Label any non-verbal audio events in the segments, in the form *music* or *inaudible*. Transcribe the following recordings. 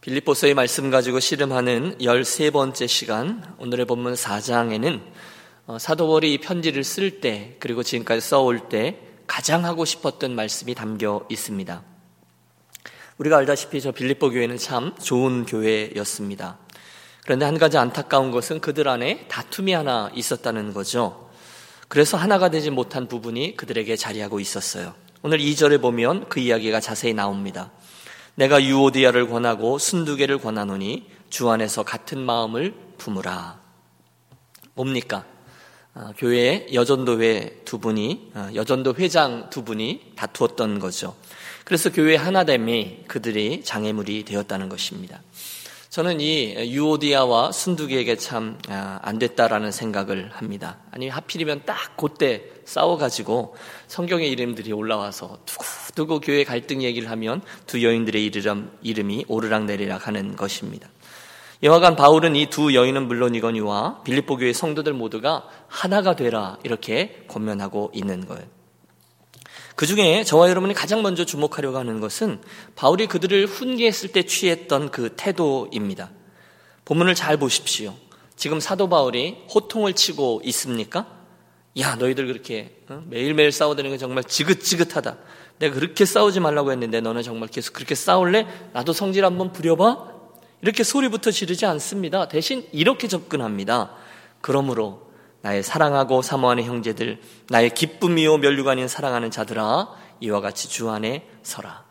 빌립보서의 말씀 가지고 씨름하는 13번째 시간, 오늘의 본문 4장에는 어, 사도 바울이 이 편지를 쓸 때, 그리고 지금까지 써올 때 가장 하고 싶었던 말씀이 담겨 있습니다. 우리가 알다시피 저 빌립보 교회는 참 좋은 교회였습니다. 그런데 한 가지 안타까운 것은 그들 안에 다툼이 하나 있었다는 거죠. 그래서 하나가 되지 못한 부분이 그들에게 자리하고 있었어요. 오늘 2절에 보면 그 이야기가 자세히 나옵니다. 내가 유오디아를 권하고 순두개를 권하노니 주 안에서 같은 마음을 품으라. 뭡니까? 아, 교회 여전도회 두 분이 아, 여전도 회장 두 분이 다투었던 거죠. 그래서 교회 하나됨이 그들이 장애물이 되었다는 것입니다. 저는 이 유오디아와 순두기에게 참안 아, 됐다라는 생각을 합니다. 아니 하필이면 딱 그때 싸워가지고 성경의 이름들이 올라와서 두고두고 교회 갈등 얘기를 하면 두 여인들의 이름, 이름이 오르락내리락 하는 것입니다. 여하간 바울은 이 두 여인은 물론이거니와 빌립보 교회 성도들 모두가 하나가 되라 이렇게 권면하고 있는 거예요. 그 중에 저와 여러분이 가장 먼저 주목하려고 하는 것은 바울이 그들을 훈계했을 때 취했던 그 태도입니다. 본문을 잘 보십시오. 지금 사도 바울이 호통을 치고 있습니까? 야, 너희들 그렇게 어? 매일매일 싸우다는 게 정말 지긋지긋하다. 내가 그렇게 싸우지 말라고 했는데 너는 정말 계속 그렇게 싸울래? 나도 성질 한번 부려봐? 이렇게 소리부터 지르지 않습니다. 대신 이렇게 접근합니다. 그러므로 나의 사랑하고 사모하는 형제들, 나의 기쁨이요 멸류관인 사랑하는 자들아, 이와 같이 주 안에 서라.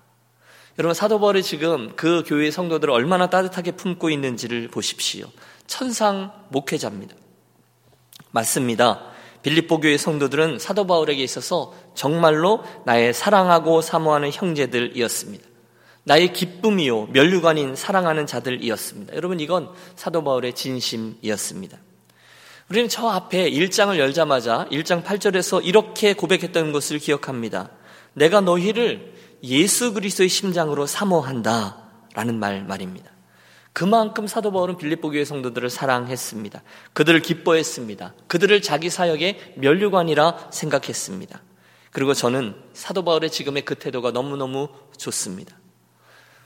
여러분 사도 바울이 지금 그 교회 성도들을 얼마나 따뜻하게 품고 있는지를 보십시오. 천상 목회자입니다. 맞습니다. 빌립보 교회 성도들은 사도 바울에게 있어서 정말로 나의 사랑하고 사모하는 형제들이었습니다. 나의 기쁨이요 멸류관인 사랑하는 자들이었습니다. 여러분 이건 사도 바울의 진심이었습니다. 우리는 저 앞에 1장을 열자마자 1장 8절에서 이렇게 고백했던 것을 기억합니다. 내가 너희를 예수 그리스도의 심장으로 사모한다. 라는 말 말입니다. 그만큼 사도 바울은 빌립보 교회 성도들을 사랑했습니다. 그들을 기뻐했습니다. 그들을 자기 사역의 면류관이라 생각했습니다. 그리고 저는 사도 바울의 지금의 그 태도가 너무너무 좋습니다.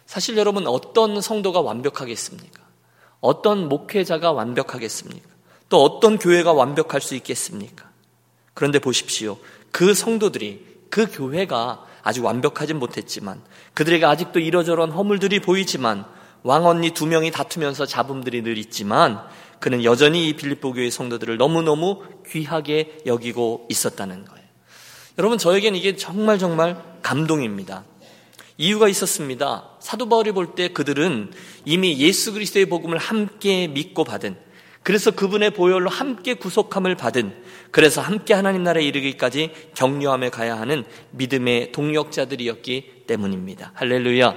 사실 여러분 어떤 성도가 완벽하겠습니까? 어떤 목회자가 완벽하겠습니까? 또 어떤 교회가 완벽할 수 있겠습니까? 그런데 보십시오. 그 성도들이 그 교회가 아주 완벽하진 못했지만 그들에게 아직도 이러저런 허물들이 보이지만 왕언니 두 명이 다투면서 잡음들이 늘 있지만 그는 여전히 이 빌립보 교회 성도들을 너무너무 귀하게 여기고 있었다는 거예요. 여러분 저에겐 이게 정말 정말 감동입니다. 이유가 있었습니다. 사도 바울이 볼 때 그들은 이미 예수 그리스도의 복음을 함께 믿고 받은 그래서 그분의 보혈로 함께 구속함을 받은 그래서 함께 하나님 나라에 이르기까지 격려함에 가야 하는 믿음의 동력자들이었기 때문입니다. 할렐루야.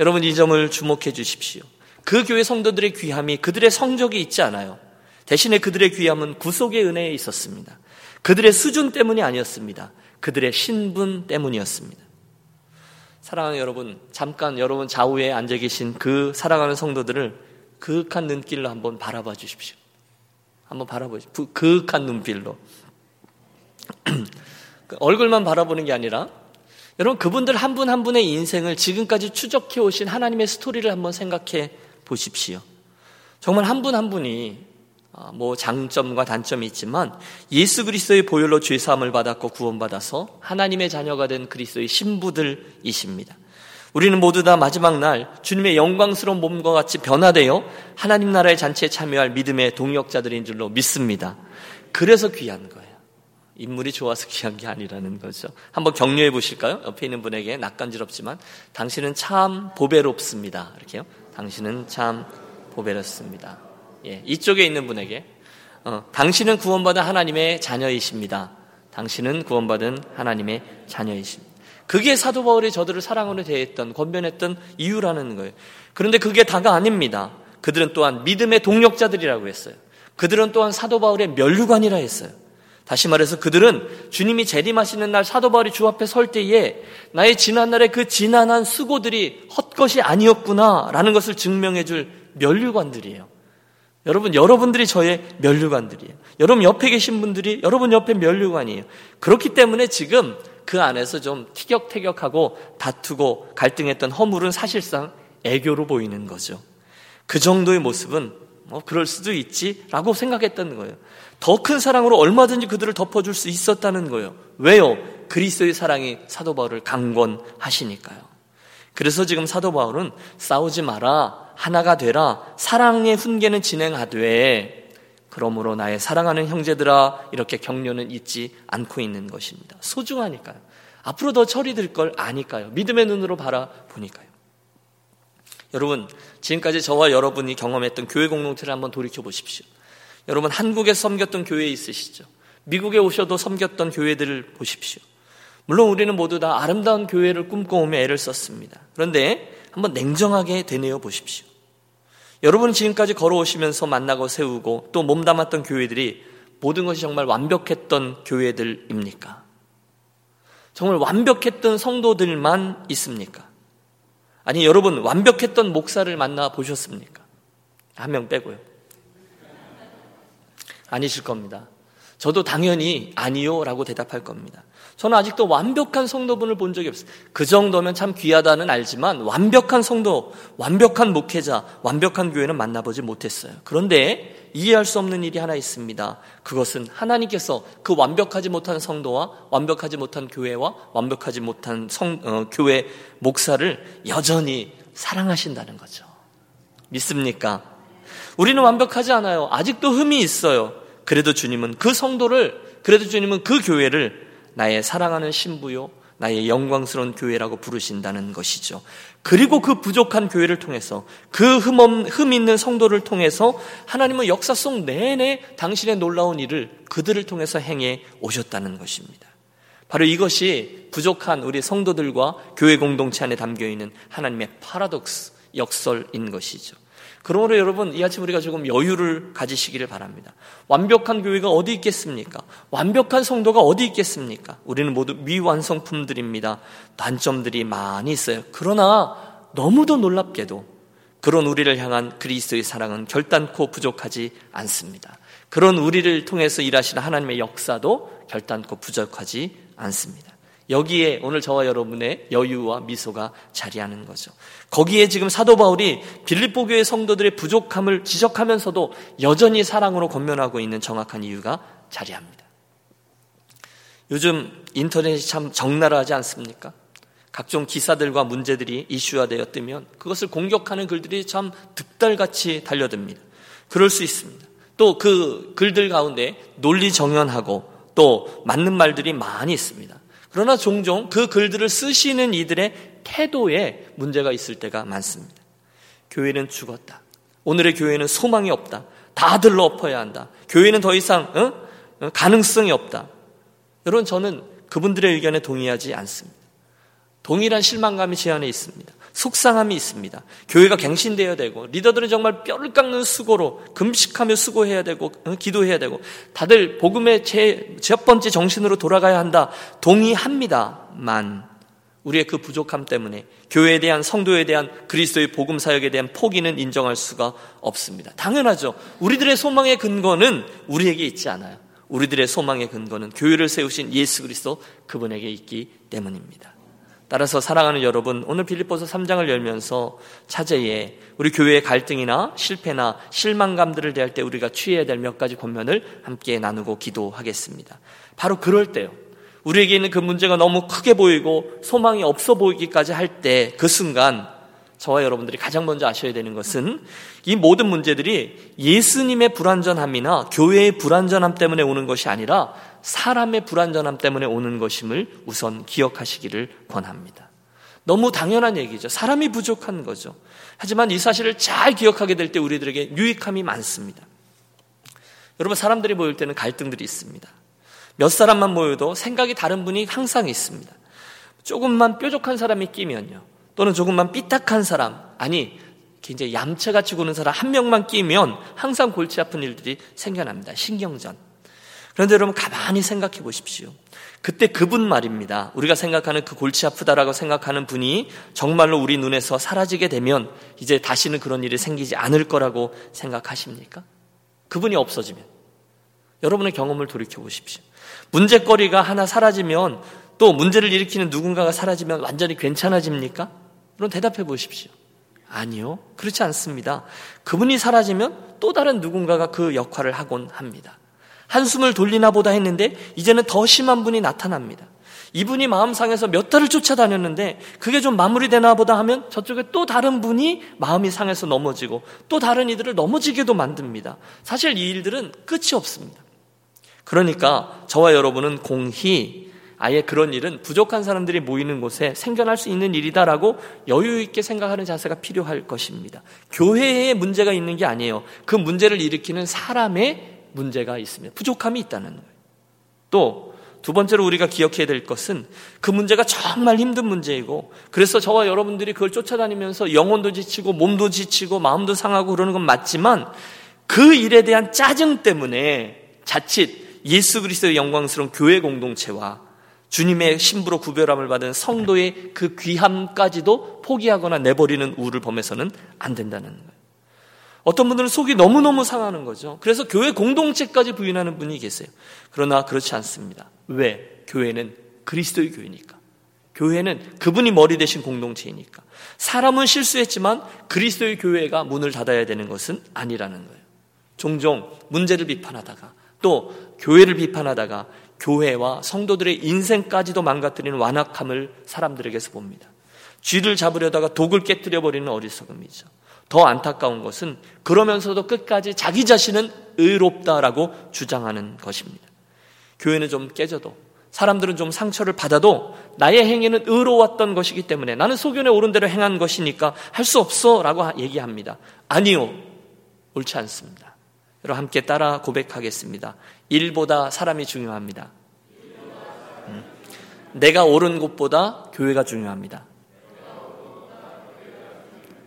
여러분 이 점을 주목해 주십시오. 그 교회 성도들의 귀함이 그들의 성적이 있지 않아요. 대신에 그들의 귀함은 구속의 은혜에 있었습니다. 그들의 수준 때문이 아니었습니다. 그들의 신분 때문이었습니다. 사랑하는 여러분, 잠깐 여러분 좌우에 앉아 계신 그 사랑하는 성도들을 그윽한 눈길로 한번 바라봐 주십시오. 한번 바라보십시오. 그윽한 눈길로. *clears throat* 그 얼굴만 바라보는 게 아니라 여러분 그분들 한 분한 한 분의 인생을 지금까지 추적해 오신 하나님의 스토리를 한번 생각해 보십시오. 정말 한 분한 한 분이 아, 뭐 장점과 단점이 있지만 예수 그리스도의 보혈로 죄 사함을 받았고 구원받아서 하나님의 자녀가 된 그리스도의 신부들이십니다. 우리는 모두 다 마지막 날 주님의 영광스러운 몸과 같이 변화되어 하나님 나라의 잔치에 참여할 믿음의 동역자들인 줄로 믿습니다. 그래서 귀한 거예요. 인물이 좋아서 *laughs* 귀한 게 아니라는 거죠. 한번 격려해 보실까요? 옆에 있는 분에게 낯간지럽지만 당신은 참 보배롭습니다. 이렇게요. 당신은 참 보배롭습니다. 예, 이쪽에 있는 분에게 어, 당신은 구원받은 하나님의 자녀이십니다. 당신은 구원받은 하나님의 자녀이십니다. 그게 사도 바울이 저들을 사랑으로 대했던 권변했던 이유라는 거예요. 그런데 그게 다가 아닙니다. 그들은 또한 믿음의 동력자들이라고 했어요. 그들은 또한 사도 바울의 면류관이라 했어요. 다시 말해서 그들은 주님이 재림하시는 날 사도 바울이 주 앞에 설 때에 나의 지난날의 그 지난한 수고들이 헛것이 아니었구나라는 것을 증명해 줄 면류관들이에요. 여러분, 여러분들이 저의 면류관들이에요. 여러분 옆에 계신 분들이 여러분 옆에 면류관이에요. 그렇기 때문에 지금 그 안에서 좀 티격태격하고 다투고 갈등했던 허물은 사실상 애교로 보이는 거죠. 그 정도의 모습은 뭐 그럴 수도 있지라고 생각했다는 거예요. 더 큰 사랑으로 얼마든지 그들을 덮어줄 수 있었다는 거예요. 왜요? 그리스도의 사랑이 사도 바울을 강권하시니까요. 그래서 지금 사도 바울은 싸우지 마라, 하나가 되라, 사랑의 훈계는 진행하되, 그러므로 나의 사랑하는 형제들아, 이렇게 격려는 잊지 않고 있는 것입니다. 소중하니까요. 앞으로 더 처리될 걸 아니까요. 믿음의 눈으로 바라보니까요. 여러분, 지금까지 저와 여러분이 경험했던 교회 공동체를 한번 돌이켜 보십시오. 여러분, 한국에 섬겼던 교회 있으시죠? 미국에 오셔도 섬겼던 교회들을 보십시오. 물론 우리는 모두 다 아름다운 교회를 꿈꿔오며 애를 썼습니다. 그런데 한번 냉정하게 되뇌어 보십시오. 여러분 지금까지 걸어오시면서 만나고 세우고 또 몸담았던 교회들이 모든 것이 정말 완벽했던 교회들입니까? 정말 완벽했던 성도들만 있습니까? 아니, 여러분, 완벽했던 목사를 만나 보셨습니까? 한 명 빼고요. 아니실 겁니다. 저도 당연히 아니요 라고 대답할 겁니다. 저는 아직도 완벽한 성도분을 본 적이 없어요. 그 정도면 참 귀하다는 알지만 완벽한 성도, 완벽한 목회자, 완벽한 교회는 만나보지 못했어요. 그런데 이해할 수 없는 일이 하나 있습니다. 그것은 하나님께서 그 완벽하지 못한 성도와 완벽하지 못한 교회와 완벽하지 못한 성, 어, 교회 목사를 여전히 사랑하신다는 거죠. 믿습니까? 우리는 완벽하지 않아요. 아직도 흠이 있어요. 그래도 주님은 그 성도를, 그래도 주님은 그 교회를 나의 사랑하는 신부요, 나의 영광스러운 교회라고 부르신다는 것이죠. 그리고 그 부족한 교회를 통해서 그 흠, 흠 있는 성도를 통해서 하나님은 역사 속 내내 당신의 놀라운 일을 그들을 통해서 행해 오셨다는 것입니다. 바로 이것이 부족한 우리 성도들과 교회 공동체 안에 담겨 있는 하나님의 파라독스, 역설인 것이죠. 그러므로 여러분 이 아침 우리가 조금 여유를 가지시기를 바랍니다. 완벽한 교회가 어디 있겠습니까? 완벽한 성도가 어디 있겠습니까? 우리는 모두 미완성품들입니다. 단점들이 많이 있어요. 그러나 너무도 놀랍게도 그런 우리를 향한 그리스도의 사랑은 결단코 부족하지 않습니다. 그런 우리를 통해서 일하시는 하나님의 역사도 결단코 부족하지 않습니다. 여기에 오늘 저와 여러분의 여유와 미소가 자리하는 거죠. 거기에 지금 사도 바울이 빌립보 교회 성도들의 부족함을 지적하면서도 여전히 사랑으로 권면하고 있는 정확한 이유가 자리합니다. 요즘 인터넷이 참 적나라하지 않습니까? 각종 기사들과 문제들이 이슈화되어 뜨면 그것을 공격하는 글들이 참 득달같이 달려듭니다. 그럴 수 있습니다. 또 그 글들 가운데 논리 정연하고 또 맞는 말들이 많이 있습니다. 그러나 종종 그 글들을 쓰시는 이들의 태도에 문제가 있을 때가 많습니다. 교회는 죽었다. 오늘의 교회는 소망이 없다. 다들 엎어야 한다. 교회는 더 이상 어? 가능성이 없다. 여러분 저는 그분들의 의견에 동의하지 않습니다. 동일한 실망감이 제 안에 있습니다. 속상함이 있습니다. 교회가 갱신되어야 되고 리더들은 정말 뼈를 깎는 수고로 금식하며 수고해야 되고 어, 기도해야 되고 다들 복음의 제 첫 번째 정신으로 돌아가야 한다. 동의합니다만 우리의 그 부족함 때문에 교회에 대한 성도에 대한 그리스도의 복음 사역에 대한 포기는 인정할 수가 없습니다. 당연하죠. 우리들의 소망의 근거는 우리에게 있지 않아요. 우리들의 소망의 근거는 교회를 세우신 예수 그리스도 그분에게 있기 때문입니다. 따라서 사랑하는 여러분, 오늘 빌립보서 3장을 열면서 차제에 우리 교회의 갈등이나 실패나 실망감들을 대할 때 우리가 취해야 될 몇 가지 권면을 함께 나누고 기도하겠습니다. 바로 그럴 때요. 우리에게 있는 그 문제가 너무 크게 보이고 소망이 없어 보이기까지 할 때 그 순간 저와 여러분들이 가장 먼저 아셔야 되는 것은 이 모든 문제들이 예수님의 불완전함이나 교회의 불완전함 때문에 오는 것이 아니라 사람의 불완전함 때문에 오는 것임을 우선 기억하시기를 권합니다. 너무 당연한 얘기죠. 사람이 부족한 거죠. 하지만 이 사실을 잘 기억하게 될 때 우리들에게 유익함이 많습니다. 여러분, 사람들이 모일 때는 갈등들이 있습니다. 몇 사람만 모여도 생각이 다른 분이 항상 있습니다. 조금만 뾰족한 사람이 끼면요. 또는 조금만 삐딱한 사람, 아니, 굉장히 얌체같이 구는 사람 한 명만 끼면 항상 골치 아픈 일들이 생겨납니다. 신경전. 그런데 여러분 가만히 생각해 보십시오. 그때 그분 말입니다. 우리가 생각하는 그 골치 아프다라고 생각하는 분이 정말로 우리 눈에서 사라지게 되면 이제 다시는 그런 일이 생기지 않을 거라고 생각하십니까? 그분이 없어지면. 여러분의 경험을 돌이켜 보십시오. 문제거리가 하나 사라지면 또 문제를 일으키는 누군가가 사라지면 완전히 괜찮아집니까? 그럼 대답해 보십시오. 아니요. 그렇지 않습니다. 그분이 사라지면 또 다른 누군가가 그 역할을 하곤 합니다. 한숨을 돌리나 보다 했는데 이제는 더 심한 분이 나타납니다. 이분이 마음 상해서 몇 달을 쫓아다녔는데 그게 좀 마무리되나 보다 하면 저쪽에 또 다른 분이 마음이 상해서 넘어지고 또 다른 이들을 넘어지게도 만듭니다. 사실 이 일들은 끝이 없습니다. 그러니까 저와 여러분은 공히 아예 그런 일은 부족한 사람들이 모이는 곳에 생겨날 수 있는 일이다라고 여유 있게 생각하는 자세가 필요할 것입니다. 교회에 문제가 있는 게 아니에요. 그 문제를 일으키는 사람의 문제가 있습니다. 부족함이 있다는 거예요. 또 두 번째로 우리가 기억해야 될 것은 그 문제가 정말 힘든 문제이고 그래서 저와 여러분들이 그걸 쫓아다니면서 영혼도 지치고 몸도 지치고 마음도 상하고 그러는 건 맞지만 그 일에 대한 짜증 때문에 자칫 예수 그리스도의 영광스러운 교회 공동체와 주님의 신부로 구별함을 받은 성도의 그 귀함까지도 포기하거나 내버리는 우를 범해서는 안 된다는 거예요. 어떤 분들은 속이 너무너무 상하는 거죠. 그래서 교회 공동체까지 부인하는 분이 계세요. 그러나 그렇지 않습니다. 왜? 교회는 그리스도의 교회니까. 교회는 그분이 머리 대신 공동체이니까. 사람은 실수했지만 그리스도의 교회가 문을 닫아야 되는 것은 아니라는 거예요. 종종 문제를 비판하다가 또 교회를 비판하다가 교회와 성도들의 인생까지도 망가뜨리는 완악함을 사람들에게서 봅니다. 쥐를 잡으려다가 독을 깨뜨려 버리는 어리석음이죠. 더 안타까운 것은 그러면서도 끝까지 자기 자신은 의롭다라고 주장하는 것입니다. 교회는 좀 깨져도 사람들은 좀 상처를 받아도 나의 행위는 의로웠던 것이기 때문에 나는 소견에 오른 대로 행한 것이니까 할 수 없어 라고 얘기합니다. 아니요. 옳지 않습니다. 여러분 함께 따라 고백하겠습니다. 일보다 사람이 중요합니다. 음. 내가 옳은 곳보다 교회가 중요합니다.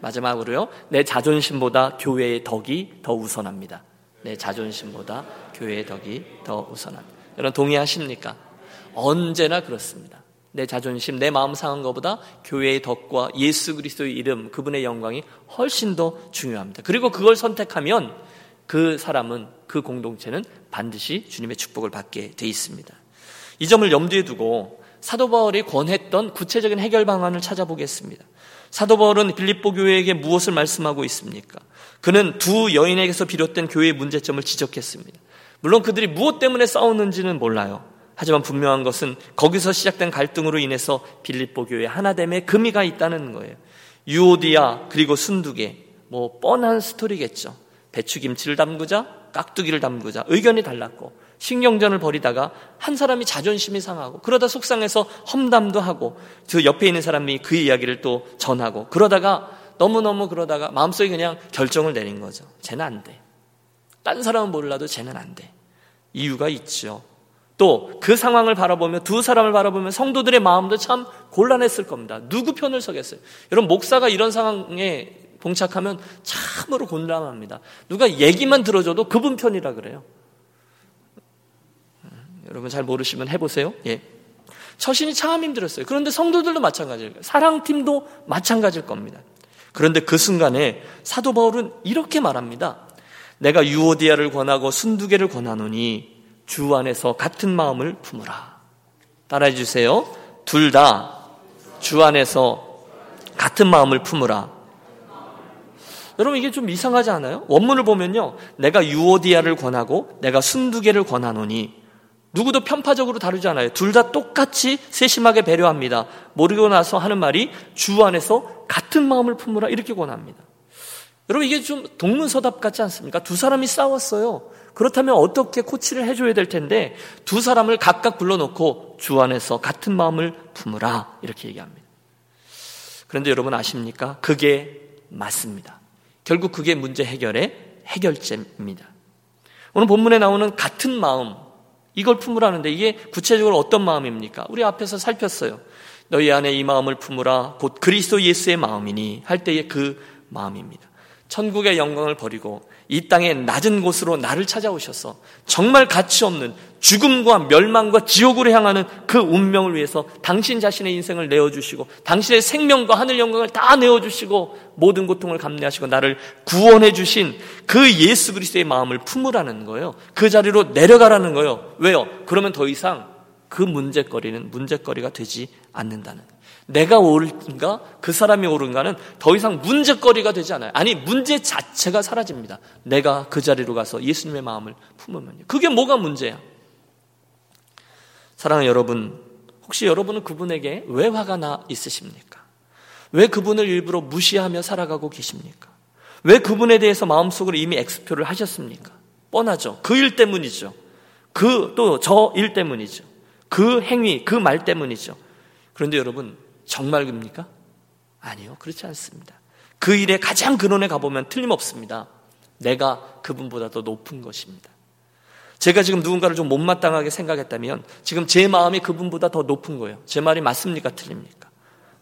마지막으로요. 내 자존심보다 교회의 덕이 더 우선합니다. 내 자존심보다 교회의 덕이 더 우선합니다. 여러분 동의하십니까? 언제나 그렇습니다. 내 자존심, 내 마음 상한 것보다 교회의 덕과 예수 그리스도의 이름, 그분의 영광이 훨씬 더 중요합니다. 그리고 그걸 선택하면 그 사람은, 그 공동체는 반드시 주님의 축복을 받게 돼 있습니다. 이 점을 염두에 두고 사도 바울이 권했던 구체적인 해결 방안을 찾아보겠습니다. 사도 바울은 빌립보 교회에게 무엇을 말씀하고 있습니까? 그는 두 여인에게서 비롯된 교회의 문제점을 지적했습니다. 물론 그들이 무엇 때문에 싸웠는지는 몰라요. 하지만 분명한 것은 거기서 시작된 갈등으로 인해서 빌립보 교회 하나됨에 금이가 있다는 거예요. 유오디아 그리고 순두개 뭐 뻔한 스토리겠죠. 배추김치를 담그자 깍두기를 담그자 의견이 달랐고 신경전을 벌이다가 한 사람이 자존심이 상하고 그러다 속상해서 험담도 하고 그 옆에 있는 사람이 그 이야기를 또 전하고 그러다가 너무너무 그러다가 마음속에 그냥 결정을 내린 거죠. 쟤는 안 돼. 딴 사람은 몰라도 쟤는 안 돼. 이유가 있죠. 또 그 상황을 바라보며 두 사람을 바라보면 성도들의 마음도 참 곤란했을 겁니다. 누구 편을 서겠어요? 여러분 목사가 이런 상황에 봉착하면 참으로 곤란합니다. 누가 얘기만 들어줘도 그분 편이라 그래요. 여러분 잘 모르시면 해보세요. 예. 처신이 참 힘들었어요. 그런데 성도들도 마찬가지예요. 사랑팀도 마찬가지일 겁니다. 그런데 그 순간에 사도 바울은 이렇게 말합니다. 내가 유오디아를 권하고 순두개를 권하노니 주 안에서 같은 마음을 품으라. 따라해 주세요. 둘 다 주 안에서 같은 마음을 품으라. 여러분 이게 좀 이상하지 않아요? 원문을 보면요. 내가 유오디아를 권하고 내가 순두개를 권하노니 누구도 편파적으로 다루지 않아요. 둘 다 똑같이 세심하게 배려합니다. 모르고 나서 하는 말이 주 안에서 같은 마음을 품으라 이렇게 권합니다. 여러분 이게 좀 동문서답 같지 않습니까? 두 사람이 싸웠어요. 그렇다면 어떻게 코치를 해줘야 될 텐데 두 사람을 각각 불러놓고 주 안에서 같은 마음을 품으라 이렇게 얘기합니다. 그런데 여러분 아십니까? 그게 맞습니다. 결국 그게 문제 해결의 해결제입니다. 오늘 본문에 나오는 같은 마음 이걸 품으라는데 이게 구체적으로 어떤 마음입니까? 우리 앞에서 살폈어요. 너희 안에 이 마음을 품으라 곧 그리스도 예수의 마음이니 할 때의 그 마음입니다. 천국의 영광을 버리고 이 땅의 낮은 곳으로 나를 찾아오셔서 정말 가치 없는 죽음과 멸망과 지옥으로 향하는 그 운명을 위해서 당신 자신의 인생을 내어주시고 당신의 생명과 하늘 영광을 다 내어주시고 모든 고통을 감내하시고 나를 구원해 주신 그 예수 그리스도의 마음을 품으라는 거예요. 그 자리로 내려가라는 거예요. 왜요? 그러면 더 이상 그 문제거리는 문제거리가 되지 않는다는 거예요. 내가 옳은가? 그 사람이 옳은가는 더 이상 문제거리가 되지 않아요. 아니, 문제 자체가 사라집니다. 내가 그 자리로 가서 예수님의 마음을 품으면요. 그게 뭐가 문제야? 사랑하는 여러분, 혹시 여러분은 그분에게 왜 화가 나 있으십니까? 왜 그분을 일부러 무시하며 살아가고 계십니까? 왜 그분에 대해서 마음속으로 이미 엑스표를 하셨습니까? 뻔하죠. 그 일 때문이죠. 그 또 저 일 때문이죠. 그 행위, 그 말 때문이죠. 그런데 여러분, 정말입니까? 아니요. 그렇지 않습니다. 그 일에 가장 근원에 가보면 틀림없습니다. 내가 그분보다 더 높은 것입니다. 제가 지금 누군가를 좀 못마땅하게 생각했다면 지금 제 마음이 그분보다 더 높은 거예요. 제 말이 맞습니까? 틀립니까?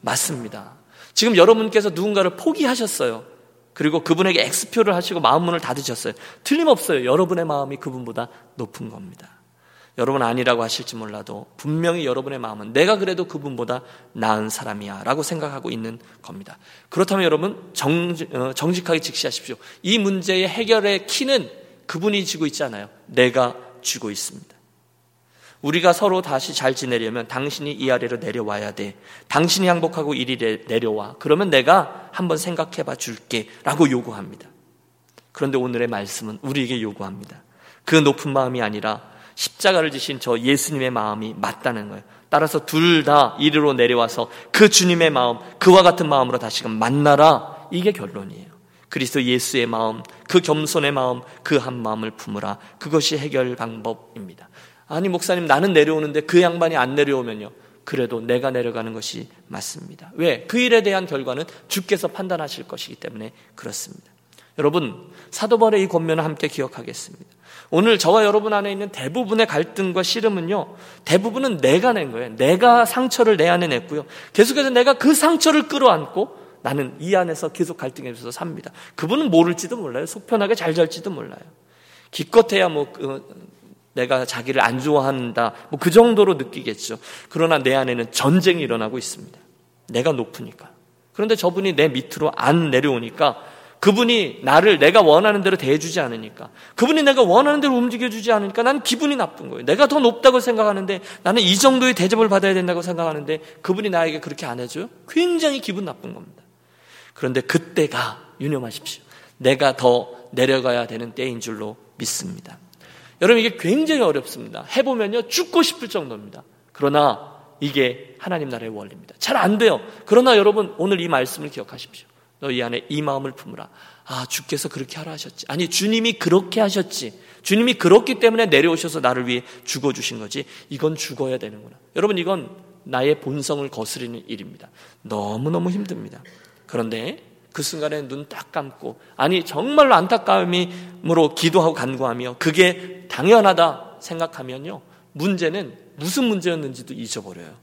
맞습니다. 지금 여러분께서 누군가를 포기하셨어요. 그리고 그분에게 엑스표를 하시고 마음문을 닫으셨어요. 틀림없어요. 여러분의 마음이 그분보다 높은 겁니다. 여러분 아니라고 하실지 몰라도 분명히 여러분의 마음은 내가 그래도 그분보다 나은 사람이야 라고 생각하고 있는 겁니다. 그렇다면 여러분 정, 어, 정직하게 직시하십시오. 이 문제의 해결의 키는 그분이 쥐고 있잖아요. 내가 쥐고 있습니다. 우리가 서로 다시 잘 지내려면 당신이 이 아래로 내려와야 돼. 당신이 행복하고 이리 내려와. 그러면 내가 한번 생각해 봐 줄게. 라고 요구합니다. 그런데 오늘의 말씀은 우리에게 요구합니다. 그 높은 마음이 아니라 십자가를 지신 저 예수님의 마음이 맞다는 거예요. 따라서 둘 다 이리로 내려와서 그 주님의 마음, 그와 같은 마음으로 다시금 만나라. 이게 결론이에요. 그리스도 예수의 마음, 그 겸손의 마음, 그 한 마음을 품으라. 그것이 해결 방법입니다. 아니, 목사님, 나는 내려오는데 그 양반이 안 내려오면요. 그래도 내가 내려가는 것이 맞습니다. 왜? 그 일에 대한 결과는 주께서 판단하실 것이기 때문에 그렇습니다. 여러분, 사도벌의 이 권면을 함께 기억하겠습니다. 오늘 저와 여러분 안에 있는 대부분의 갈등과 씨름은요, 대부분은 내가 낸 거예요. 내가 상처를 내 안에 냈고요. 계속해서 내가 그 상처를 끌어안고 나는 이 안에서 계속 갈등에 있어서 삽니다. 그분은 모를지도 몰라요. 속편하게 잘 살지도 몰라요. 기껏해야 뭐, 그, 내가 자기를 안 좋아한다. 뭐 그 정도로 느끼겠죠. 그러나 내 안에는 전쟁이 일어나고 있습니다. 내가 높으니까. 그런데 저분이 내 밑으로 안 내려오니까 그분이 나를 내가 원하는 대로 대해주지 않으니까 그분이 내가 원하는 대로 움직여주지 않으니까 난 기분이 나쁜 거예요. 내가 더 높다고 생각하는데 나는 이 정도의 대접을 받아야 된다고 생각하는데 그분이 나에게 그렇게 안 해줘요? 굉장히 기분 나쁜 겁니다. 그런데 그때가 유념하십시오. 내가 더 내려가야 되는 때인 줄로 믿습니다. 여러분 이게 굉장히 어렵습니다. 해보면요 죽고 싶을 정도입니다. 그러나 이게 하나님 나라의 원리입니다. 잘 안 돼요. 그러나 여러분 오늘 이 말씀을 기억하십시오. 너희 안에 이 마음을 품으라. 아, 주께서 그렇게 하라 하셨지. 아니, 주님이 그렇게 하셨지. 주님이 그렇기 때문에 내려오셔서 나를 위해 죽어주신 거지. 이건 죽어야 되는구나. 여러분, 이건 나의 본성을 거스르는 일입니다. 너무너무 힘듭니다. 그런데 그 순간에 눈 딱 감고, 아니, 정말로 안타까움으로 기도하고 간구하며, 그게 당연하다 생각하면요. 문제는 무슨 문제였는지도 잊어버려요.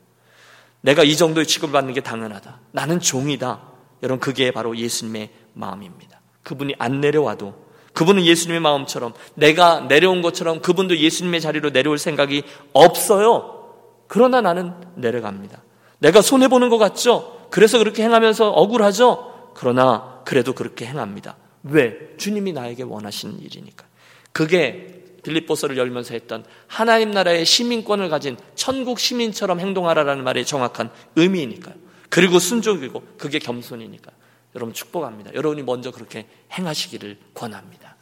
내가 이 정도의 취급을 받는 게 당연하다. 나는 종이다. 여러분 그게 바로 예수님의 마음입니다. 그분이 안 내려와도 그분은 예수님의 마음처럼 내가 내려온 것처럼 그분도 예수님의 자리로 내려올 생각이 없어요. 그러나 나는 내려갑니다. 내가 손해 보는 것 같죠? 그래서 그렇게 행하면서 억울하죠? 그러나 그래도 그렇게 행합니다. 왜? 주님이 나에게 원하시는 일이니까. 그게 빌립보서를 열면서 했던 하나님 나라의 시민권을 가진 천국 시민처럼 행동하라라는 말의 정확한 의미이니까요. 그리고 순종이고 그게 겸손이니까 여러분 축복합니다. 여러분이 먼저 그렇게 행하시기를 권합니다.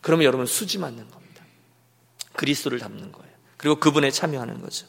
그러면 여러분 수지 맞는 겁니다. 그리스도를 담는 거예요. 그리고 그분에 참여하는 거죠.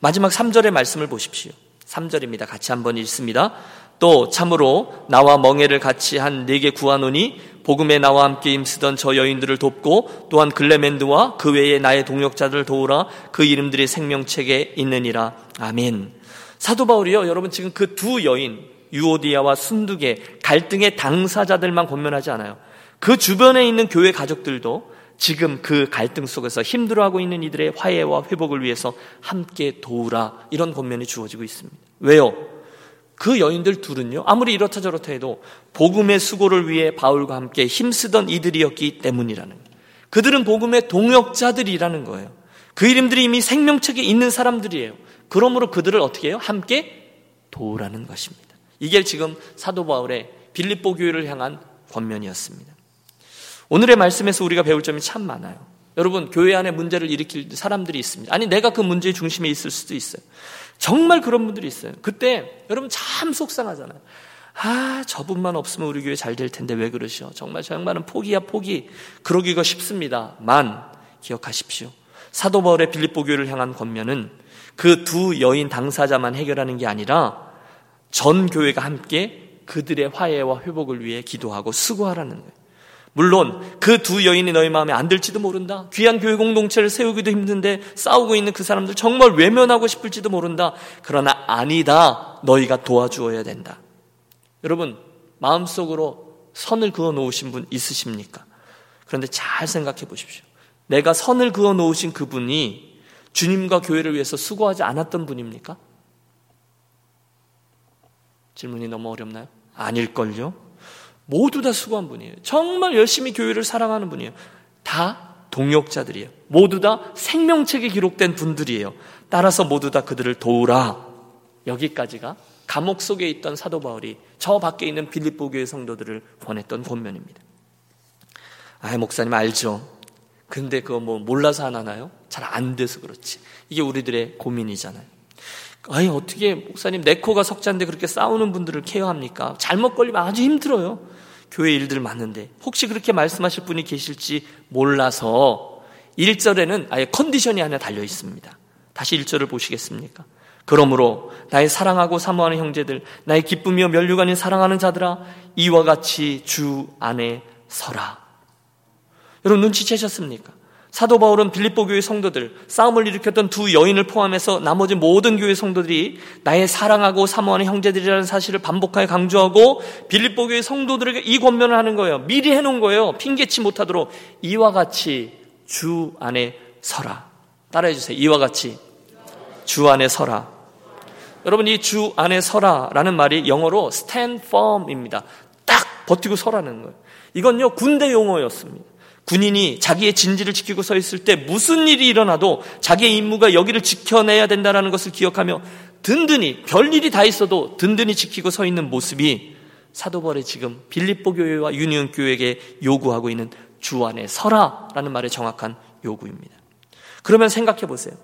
마지막 3절의 말씀을 보십시오. 3절입니다. 같이 한번 읽습니다. 또 참으로 나와 멍해를 같이 한 네게 구하노니 복음에 나와 함께 임쓰던 저 여인들을 돕고 또한 글레멘드와 그 외에 나의 동역자들을 도우라 그 이름들이 생명책에 있느니라. 아멘. 사도 바울이요, 여러분 지금 그 두 여인, 유오디아와 순두계, 갈등의 당사자들만 권면하지 않아요. 그 주변에 있는 교회 가족들도 지금 그 갈등 속에서 힘들어하고 있는 이들의 화해와 회복을 위해서 함께 도우라 이런 권면이 주어지고 있습니다. 왜요? 그 여인들 둘은요 아무리 이렇다 저렇다 해도 복음의 수고를 위해 바울과 함께 힘쓰던 이들이었기 때문이라는 거예요. 그들은 복음의 동역자들이라는 거예요. 그 이름들이 이미 생명책에 있는 사람들이에요. 그러므로 그들을 어떻게 해요? 함께 도우라는 것입니다. 이게 지금 사도 바울의 빌립보 교회를 향한 권면이었습니다. 오늘의 말씀에서 우리가 배울 점이 참 많아요. 여러분, 교회 안에 문제를 일으킬 사람들이 있습니다. 아니, 내가 그 문제의 중심에 있을 수도 있어요. 정말 그런 분들이 있어요. 그때 여러분 참 속상하잖아요. 아, 저분만 없으면 우리 교회 잘 될 텐데 왜 그러시오? 정말 저 양반은 포기야, 포기. 그러기가 쉽습니다. 만, 기억하십시오. 사도 바울의 빌립보 교회를 향한 권면은 그 두 여인 당사자만 해결하는 게 아니라 전 교회가 함께 그들의 화해와 회복을 위해 기도하고 수고하라는 거예요. 물론 그 두 여인이 너희 마음에 안 들지도 모른다. 귀한 교회 공동체를 세우기도 힘든데 싸우고 있는 그 사람들 정말 외면하고 싶을지도 모른다. 그러나 아니다. 너희가 도와주어야 된다. 여러분 마음속으로 선을 그어 놓으신 분 있으십니까? 그런데 잘 생각해 보십시오. 내가 선을 그어 놓으신 그분이 주님과 교회를 위해서 수고하지 않았던 분입니까? 질문이 너무 어렵나요? 아닐걸요? 모두 다 수고한 분이에요. 정말 열심히 교회를 사랑하는 분이에요. 다 동역자들이에요. 모두 다 생명책에 기록된 분들이에요. 따라서 모두 다 그들을 도우라. 여기까지가 감옥 속에 있던 사도 바울이 저 밖에 있는 빌립보 교회 성도들을 권했던 권면입니다. 아, 목사님 알죠? 근데 그거 뭐 몰라서 안 하나요? 잘 안 돼서 그렇지. 이게 우리들의 고민이잖아요. 아니, 어떻게 목사님 내 코가 석자인데 그렇게 싸우는 분들을 케어합니까? 잘못 걸리면 아주 힘들어요. 교회 일들 많은데. 혹시 그렇게 말씀하실 분이 계실지 몰라서 1절에는 아예 컨디션이 하나 달려 있습니다. 다시 1절을 보시겠습니까? 그러므로 나의 사랑하고 사모하는 형제들, 나의 기쁨이며 멸류관이 사랑하는 자들아, 이와 같이 주 안에 서라. 여러분 눈치채셨습니까? 사도 바울은 빌립보 교회 성도들, 싸움을 일으켰던 두 여인을 포함해서 나머지 모든 교회 성도들이 나의 사랑하고 사모하는 형제들이라는 사실을 반복하여 강조하고 빌립보 교회 성도들에게 이 권면을 하는 거예요. 미리 해놓은 거예요. 핑계치 못하도록 이와 같이 주 안에 서라. 따라해 주세요. 이와 같이 주 안에 서라. 여러분 이 주 안에 서라라는 말이 영어로 stand firm입니다. 딱 버티고 서라는 거예요. 이건요 군대 용어였습니다. 군인이 자기의 진지를 지키고 서 있을 때 무슨 일이 일어나도 자기의 임무가 여기를 지켜내야 된다는 것을 기억하며 든든히 별일이 다 있어도 든든히 지키고 서 있는 모습이 사도벌의 지금 빌립보 교회와 유니온 교회에게 요구하고 있는 주 안에 서라라는 말의 정확한 요구입니다. 그러면 생각해 보세요.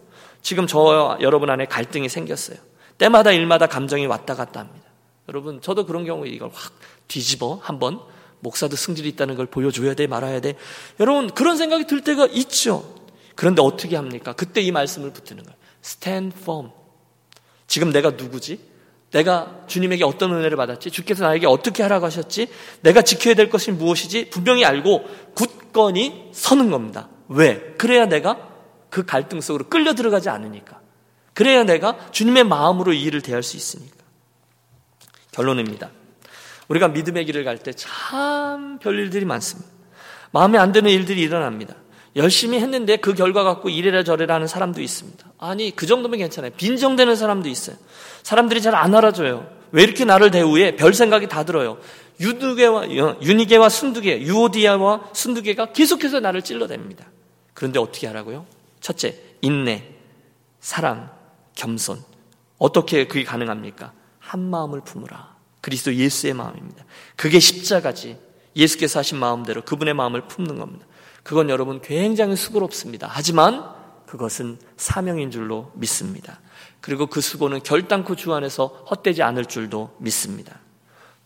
지금 저와 여러분 안에 갈등이 생겼어요. 때마다 일마다 감정이 왔다 갔다 합니다. 여러분, 저도 그런 경우에 이걸 확 뒤집어 한번 목사도 승질이 있다는 걸 보여줘야 돼, 말아야 돼. 여러분, 그런 생각이 들 때가 있죠. 그런데 어떻게 합니까? 그때 이 말씀을 붙드는 거예요. Stand firm. 지금 내가 누구지? 내가 주님에게 어떤 은혜를 받았지? 주께서 나에게 어떻게 하라고 하셨지? 내가 지켜야 될 것이 무엇이지? 분명히 알고 굳건히 서는 겁니다. 왜? 그래야 내가 그 갈등 속으로 끌려 들어가지 않으니까. 그래야 내가 주님의 마음으로 이 일을 대할 수 있으니까. 결론입니다. 우리가 믿음의 길을 갈 때 참 별일들이 많습니다. 마음에 안 드는 일들이 일어납니다. 열심히 했는데 그 결과 갖고 이래라 저래라 하는 사람도 있습니다. 아니, 그 정도면 괜찮아요. 빈정되는 사람도 있어요. 사람들이 잘 안 알아줘요. 왜 이렇게 나를 대우해? 별 생각이 다 들어요. 유두개와, 유니게와 순두개, 유오디아와 순두개가 계속해서 나를 찔러댑니다. 그런데 어떻게 하라고요? 첫째, 인내, 사랑, 겸손. 어떻게 그게 가능합니까? 한 마음을 품으라. 그리스도 예수의 마음입니다. 그게 십자가지. 예수께서 하신 마음대로 그분의 마음을 품는 겁니다. 그건 여러분 굉장히 수고롭습니다. 하지만 그것은 사명인 줄로 믿습니다. 그리고 그 수고는 결단코 주 안에서 헛되지 않을 줄도 믿습니다.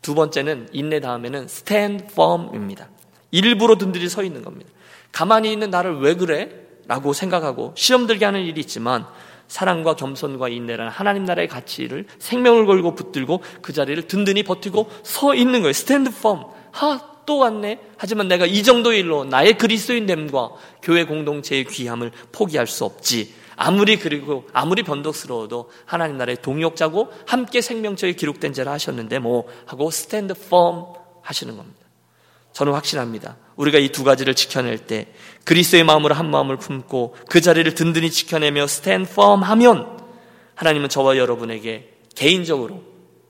두 번째는 인내 다음에는 stand firm입니다. 일부러 든든히 서 있는 겁니다. 가만히 있는 나를 왜 그래? 라고 생각하고 시험 들게 하는 일이 있지만 사랑과 겸손과 인내라는 하나님 나라의 가치를 생명을 걸고 붙들고 그 자리를 든든히 버티고 서 있는 거예요. stand firm. 하, 또 왔네? 하지만 내가 이 정도의 일로 나의 그리스도인 됨과 교회 공동체의 귀함을 포기할 수 없지. 아무리 그리고 아무리 변덕스러워도 하나님 나라의 동역자고 함께 생명책에 기록된 자라 하셨는데 뭐 하고 stand firm 하시는 겁니다. 저는 확신합니다. 우리가 이 두 가지를 지켜낼 때 그리스도의 마음으로 한 마음을 품고 그 자리를 든든히 지켜내며 스탠 펌 하면 하나님은 저와 여러분에게 개인적으로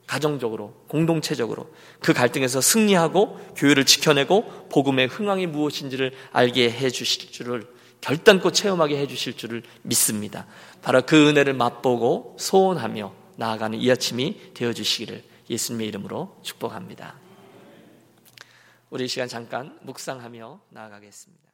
가정적으로 공동체적으로 그 갈등에서 승리하고 교회를 지켜내고 복음의 흥황이 무엇인지를 알게 해 주실 줄을 결단코 체험하게 해 주실 줄을 믿습니다. 바로 그 은혜를 맛보고 소원하며 나아가는 이 아침이 되어 주시기를 예수님의 이름으로 축복합니다. 우리 시간 잠깐 묵상하며 나아가겠습니다.